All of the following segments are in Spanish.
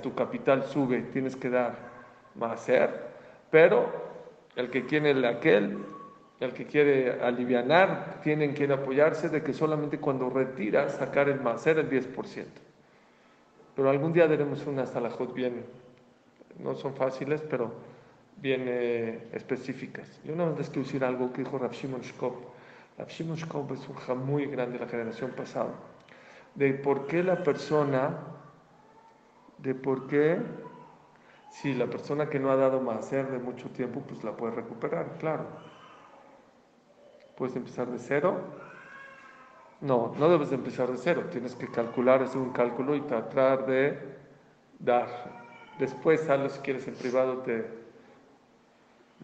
tu capital sube, tienes que dar hacer, pero el que quiere el aquel, el que quiere alivianar, tienen que apoyarse de que solamente cuando retiras sacar el hacer el 10%. Pero algún día daremos unas salahot bien, no son fáciles, pero bien específicas. Yo no les quiero decir algo que dijo Rav Shimon Shkop. Rav Shkop es un muy grande de la generación pasada. De por qué la persona, de por qué, si la persona que no ha dado hacer de mucho tiempo, pues la puede recuperar, claro. Puedes empezar de cero. No, no debes de empezar de cero. Tienes que calcular, hacer un cálculo y tratar de dar. Después, algo si quieres en privado, te,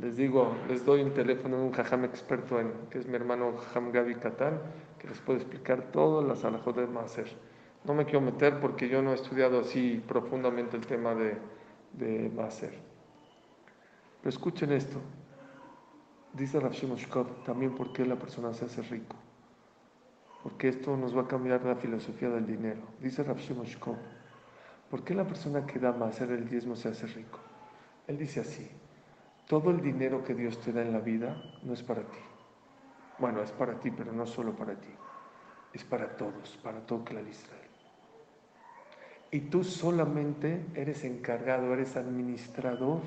les digo, les doy un teléfono de un jajam experto en, que es mi hermano Jajam Gaby Catán, que les puede explicar todas las alajot de Maser. No me quiero meter porque yo no he estudiado así profundamente el tema de, de Maser. Pero escuchen esto. Dice Rav Shimoshkov también por qué la persona se hace rico. Porque esto nos va a cambiar la filosofía del dinero. Dice Rav Shimoshkov, ¿por qué la persona que da Maser el diezmo se hace rico? Él dice así. Todo el dinero que Dios te da en la vida no es para ti. Bueno, es para ti, pero no solo para ti. Es para todos, para todo Israel. Y tú solamente eres encargado, eres administrador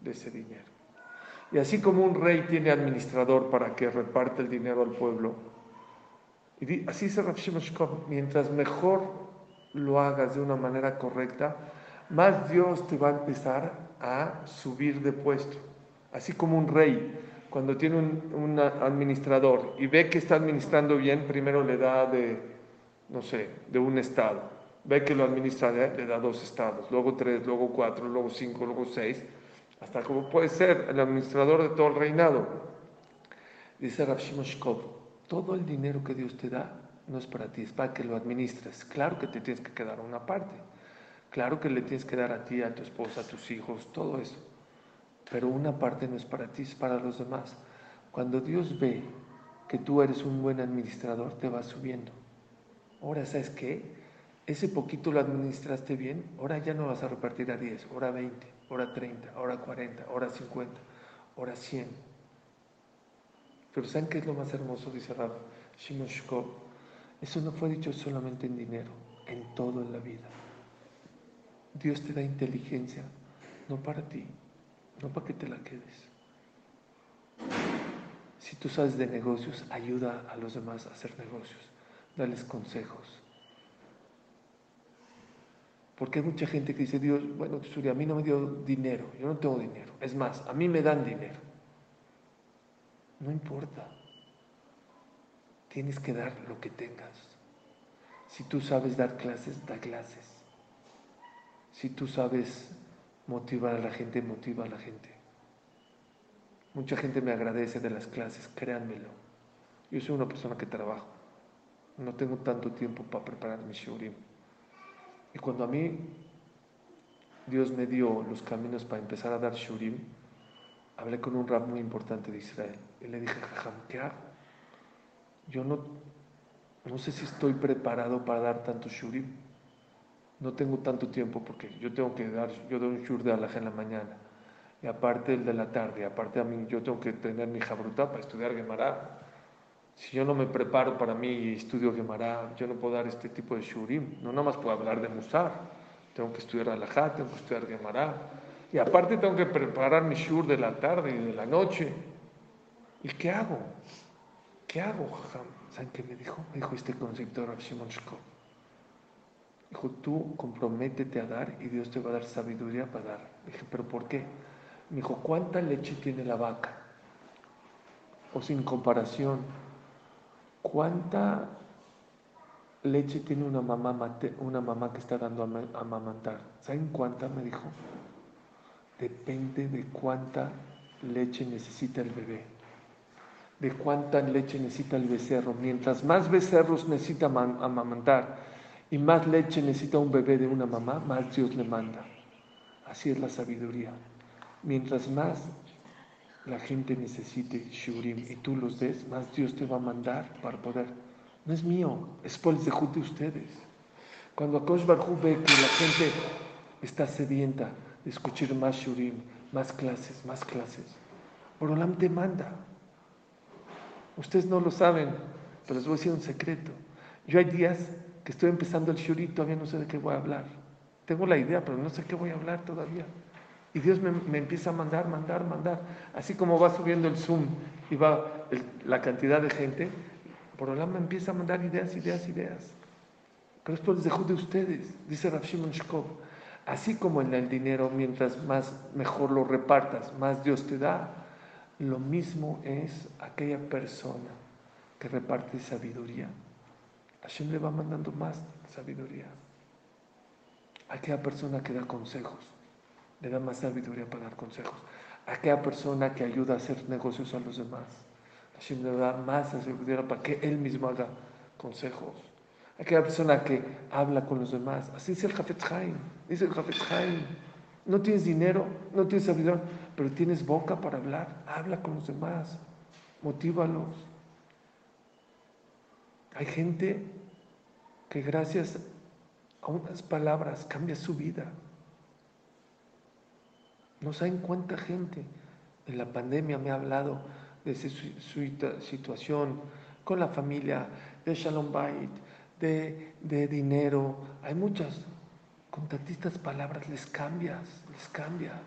de ese dinero. Y así como un rey tiene administrador para que reparte el dinero al pueblo, y así dice Rav mientras mejor lo hagas de una manera correcta, más Dios te va a empezar a subir de puesto. Así como un rey, cuando tiene un, administrador y ve que está administrando bien, primero le da de, no sé, de un estado. Ve que lo administra, ¿eh? le da dos estados, luego tres, luego cuatro, luego cinco, luego seis, hasta como puede ser el administrador de todo el reinado. Dice Rav todo el dinero que Dios te da no es para ti, es para que lo administres. Claro que te tienes que quedar una parte. Claro que le tienes que dar a ti, a tu esposa, a tus hijos, todo eso pero una parte no es para ti, es para los demás. Cuando Dios ve que tú eres un buen administrador, te va subiendo. Ahora, ¿sabes qué? Ese poquito lo administraste bien, ahora ya no vas a repartir a 10, ahora 20, ahora 30, ahora 40, ahora 50, ahora 100. Pero ¿saben qué es lo más hermoso? Dice Rab Shimon Eso no fue dicho solamente en dinero, en todo en la vida. Dios te da inteligencia, no para ti, no para que te la quedes. Si tú sabes de negocios, ayuda a los demás a hacer negocios, dales consejos. Porque hay mucha gente que dice, Dios, bueno, a mí no me dio dinero, yo no tengo dinero. Es más, a mí me dan dinero. No importa. Tienes que dar lo que tengas. Si tú sabes dar clases, da clases. Si tú sabes motivar a la gente, motiva a la gente. Mucha gente me agradece de las clases, créanmelo. Yo soy una persona que trabajo. No tengo tanto tiempo para preparar mi shurim. Y cuando a mí Dios me dio los caminos para empezar a dar shurim, hablé con un rab muy importante de Israel. Y le dije, jajam, ¿qué hago? Yo no, no sé si estoy preparado para dar tanto shurim no tengo tanto tiempo porque yo tengo que dar, yo doy un shur de alaj en la mañana, y aparte el de la tarde, aparte a mí yo tengo que tener mi jabruta para estudiar Gemara. Si yo no me preparo para mí y estudio Gemara, yo no puedo dar este tipo de shurim, no nada más puedo hablar de Musar, tengo que estudiar alajá, tengo que estudiar Gemara, y aparte tengo que preparar mi shur de la tarde y de la noche. ¿Y qué hago? ¿Qué hago, ¿Saben qué me dijo? Me dijo este concepto de Rav Shimon Dijo, tú comprométete a dar y Dios te va a dar sabiduría para dar. Dije, ¿pero por qué? Me dijo, ¿cuánta leche tiene la vaca? O sin comparación, ¿cuánta leche tiene una mamá, una mamá que está dando a amamantar? ¿Saben cuánta? Me dijo. Depende de cuánta leche necesita el bebé, de cuánta leche necesita el becerro. Mientras más becerros necesita amamantar, y más leche necesita un bebé de una mamá, más Dios le manda. Así es la sabiduría. Mientras más la gente necesite shurim y tú los des, más Dios te va a mandar para poder. No es mío, es por el de ustedes. Cuando Akosh Barhu ve que la gente está sedienta de escuchar más shurim, más clases, más clases. Borolam te manda. Ustedes no lo saben, pero les voy a decir un secreto. Yo hay días que estoy empezando el shurim, todavía no sé de qué voy a hablar. Tengo la idea, pero no sé qué voy a hablar todavía. Y Dios me, empieza a mandar, mandar, mandar. Así como va subiendo el Zoom y va la cantidad de gente, Borolam me empieza a mandar ideas, ideas, ideas. Pero es por el de ustedes, dice Rav Shimon. Así como en el dinero, mientras más mejor lo repartas, más Dios te da, lo mismo es aquella persona que reparte sabiduría. Hashem le va mandando más sabiduría. Aquella persona que da consejos, le da más sabiduría para dar consejos. Aquella persona que ayuda a hacer negocios a los demás. Hashem le da más sabiduría para que él mismo haga consejos aquella persona que habla con los demás. Así dice el Jafet Haim. Dice el Jafet Haim. No tienes dinero, no tienes sabiduría, pero tienes boca para hablar. Habla con los demás. Motívalos. Hay gente que gracias a unas palabras cambia su vida. No saben cuánta gente en la pandemia me ha hablado de su, situación con la familia, de Shalom Bait, de, dinero, hay muchas. Con tantas palabras les cambias, les cambias.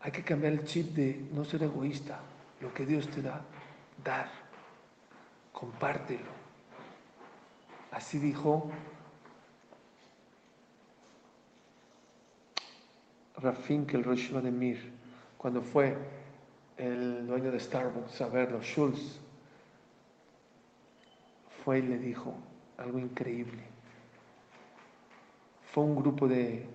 Hay que cambiar el chip de no ser egoísta. Lo que Dios te da, dar. Compártelo. Así dijo Rafin que el Rosh de Mir, cuando fue el dueño de Starbucks a verlo, Schultz, fue y le dijo algo increíble. Fue un grupo de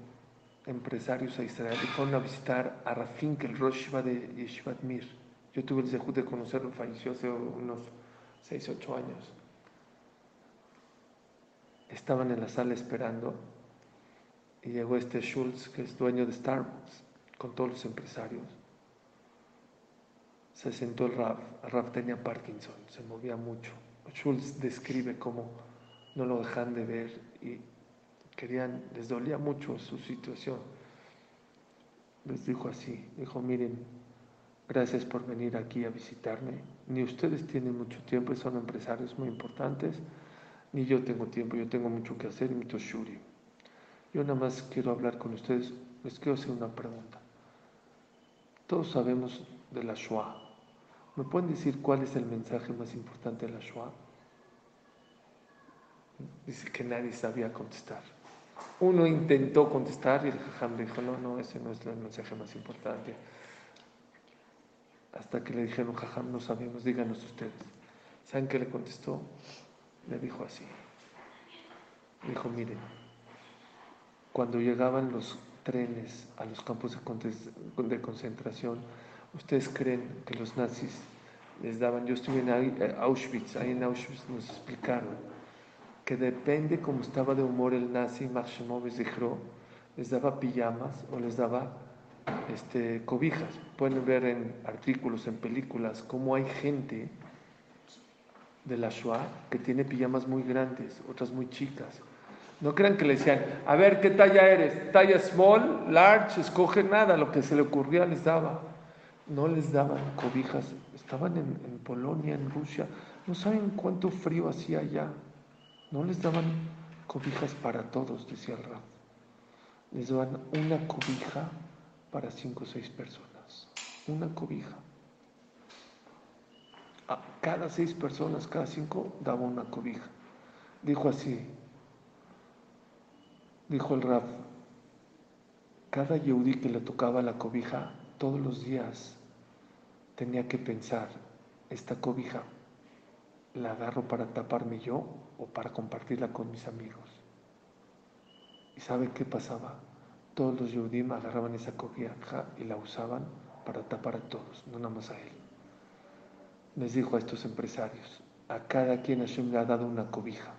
empresarios a Israel y fueron a visitar a Rafin, el Rosh de Yeshivat Mir. Yo tuve el dejud de conocerlo, falleció hace unos 6, 8 años. Estaban en la sala esperando y llegó este Schultz, que es dueño de Starbucks, con todos los empresarios. Se sentó el Raf, el Raf tenía Parkinson, se movía mucho Schultz describe cómo no lo dejan de ver y querían, les dolía mucho su situación. Les dijo así, dijo, miren, gracias por venir aquí a visitarme. Ni ustedes tienen mucho tiempo y son empresarios muy importantes, ni yo tengo tiempo, yo tengo mucho que hacer y mucho shuri. Yo nada más quiero hablar con ustedes, les quiero hacer una pregunta. Todos sabemos de la Shoah, ¿Me pueden decir cuál es el mensaje más importante de la Shoah? Dice que nadie sabía contestar. Uno intentó contestar y el Jajam dijo, no, no, ese no es el mensaje más importante. Hasta que le dijeron, Jajam, no sabemos, díganos ustedes. ¿Saben qué le contestó? Le dijo así. Dijo, miren, cuando llegaban los trenes a los campos de concentración, ¿Ustedes creen que los nazis les daban? Yo estuve en eh, Auschwitz, ahí en Auschwitz nos explicaron que depende cómo estaba de humor el nazi, Maximov dijo, les daba pijamas o les daba este, cobijas. Pueden ver en artículos, en películas, cómo hay gente de la Shoah que tiene pijamas muy grandes, otras muy chicas. No crean que le decían, a ver, ¿qué talla eres? Talla small, large, escoge nada, lo que se le ocurría les daba no les daban cobijas, estaban en, Polonia, en Rusia, no saben cuánto frío hacía allá, no les daban cobijas para todos, decía el Rab, les daban una cobija para cinco o seis personas, una cobija. A cada seis personas, cada cinco, daba una cobija. Dijo así, dijo el Rab, cada yehudí que le tocaba la cobija, todos los días tenía que pensar, esta cobija, ¿la agarro para taparme yo o para compartirla con mis amigos? ¿Y sabe qué pasaba? Todos los Yehudim agarraban esa cobija y la usaban para tapar a todos, no nada más a él. Les dijo a estos empresarios, a cada quien Hashem le ha dado una cobija.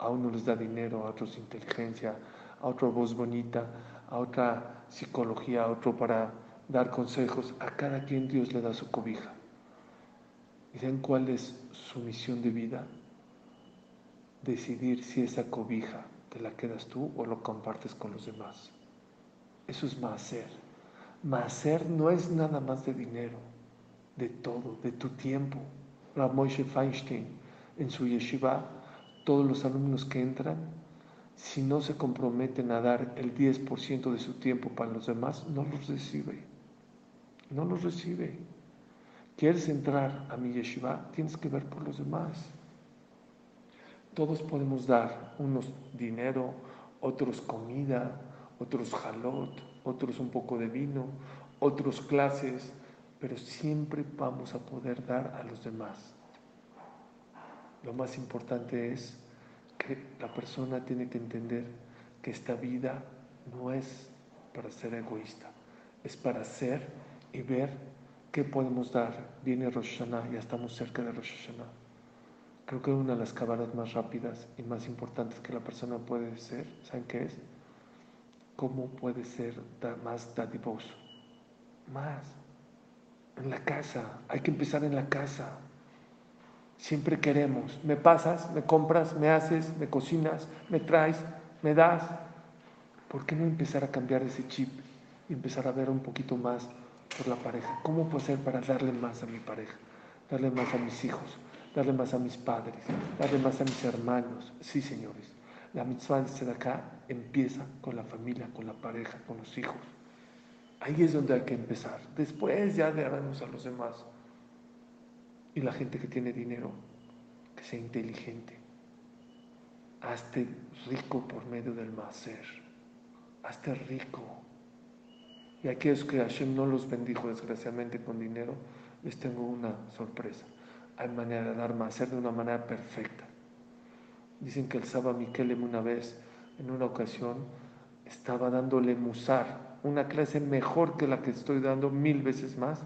A uno les da dinero, a otros inteligencia, a otro voz bonita, a otra psicología, a otro para dar consejos, a cada quien Dios le da su cobija. ¿Y saben cuál es su misión de vida? Decidir si esa cobija te la quedas tú o lo compartes con los demás. Eso es Maaser. Maaser no es nada más de dinero, de todo, de tu tiempo. Ramoshe Feinstein en su yeshiva, todos los alumnos que entran, si no se comprometen a dar el 10% de su tiempo para los demás, no los recibe. No los recibe. ¿Quieres entrar a mi yeshiva? Tienes que ver por los demás. Todos podemos dar, unos dinero, otros comida, otros jalot, otros un poco de vino, otros clases, pero siempre vamos a poder dar a los demás. Lo más importante es que la persona tiene que entender que esta vida no es para ser egoísta, es para ser y ver qué podemos dar. Viene Rosh Hashanah, ya estamos cerca de Rosh Hashanah. Creo que una de las cabalas más rápidas y más importantes que la persona puede ser, ¿saben qué es? ¿Cómo puede ser más dadivoso? Más. En la casa, hay que empezar en la casa. Siempre queremos, me pasas, me compras, me haces, me cocinas, me traes, me das. ¿Por qué no empezar a cambiar ese chip y empezar a ver un poquito más por la pareja? ¿Cómo puedo hacer para darle más a mi pareja? Darle más a mis hijos, darle más a mis padres, darle más a mis hermanos. Sí, señores, la mitzvah de acá empieza con la familia, con la pareja, con los hijos. Ahí es donde hay que empezar. Después ya daremos a los demás. Y la gente que tiene dinero, que sea inteligente. Hazte rico por medio del macer. Hazte rico. Y aquellos que Hashem no los bendijo desgraciadamente con dinero, les tengo una sorpresa. Hay manera de dar macer de una manera perfecta. Dicen que el Saba Mikelem una vez, en una ocasión, estaba dándole musar, una clase mejor que la que estoy dando mil veces más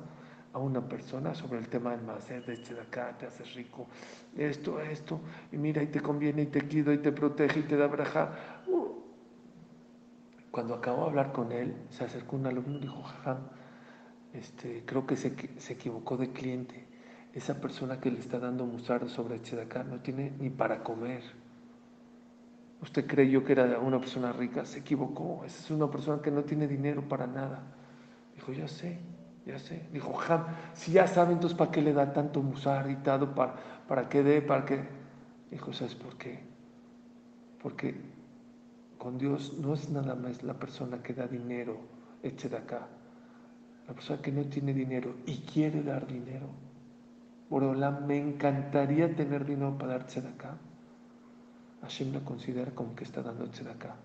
a una persona sobre el tema del macer, de este de te haces rico, esto, esto, y mira, y te conviene, y te cuida, y te protege, y te da braja. Uh. Cuando acabo de hablar con él, se acercó un alumno y dijo, jajam, este, creo que se, se equivocó de cliente. Esa persona que le está dando musar sobre acá no tiene ni para comer. Usted creyó que era una persona rica, se equivocó. Esa es una persona que no tiene dinero para nada. Dijo, ya sé, ya sé. Dijo, Jam, si ya sabe, entonces ¿para qué le da tanto musar y? ¿Para, para qué dé? ¿Para qué? Dijo, ¿sabes por qué? Porque con Dios no es nada más la persona que da dinero, eche de acá. La persona que no tiene dinero y quiere dar dinero. Borola, me encantaría tener dinero para de acá. Hashem la considera como que está dando acá.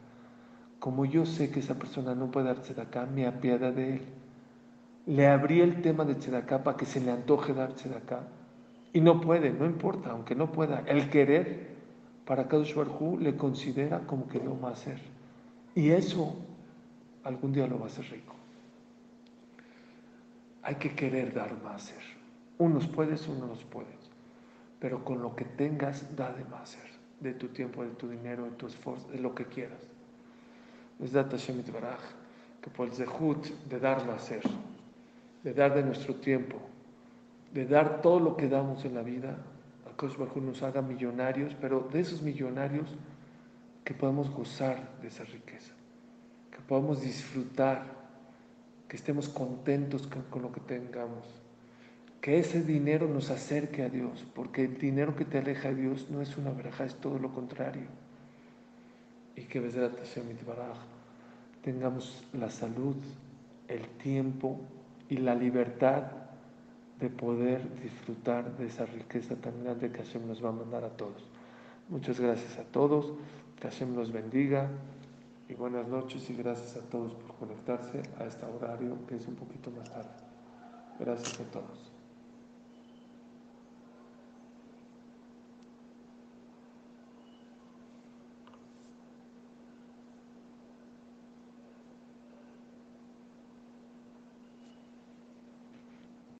Como yo sé que esa persona no puede de acá, me apiada de él le abrí el tema de Tzedaká para que se le antoje dar Tzedaká. Y no puede, no importa, aunque no pueda. El querer para Kadosh Barhu le considera como que lo va a. Y eso algún día lo va a hacer rico. Hay que querer dar más hacer. Unos puedes, unos no puedes. Pero con lo que tengas, da de más hacer. De tu tiempo, de tu dinero, de tu esfuerzo, de lo que quieras. Es data Shemit Baraj, que por el de dar más hacer de dar de nuestro tiempo, de dar todo lo que damos en la vida, a que nos haga millonarios, pero de esos millonarios que podamos gozar de esa riqueza, que podamos disfrutar, que estemos contentos con, lo que tengamos, que ese dinero nos acerque a Dios, porque el dinero que te aleja de Dios no es una verja, es todo lo contrario. Y que tengamos la salud, el tiempo, y la libertad de poder disfrutar de esa riqueza tan grande que Hashem nos va a mandar a todos. Muchas gracias a todos, que Hashem los bendiga y buenas noches y gracias a todos por conectarse a este horario que es un poquito más tarde. Gracias a todos.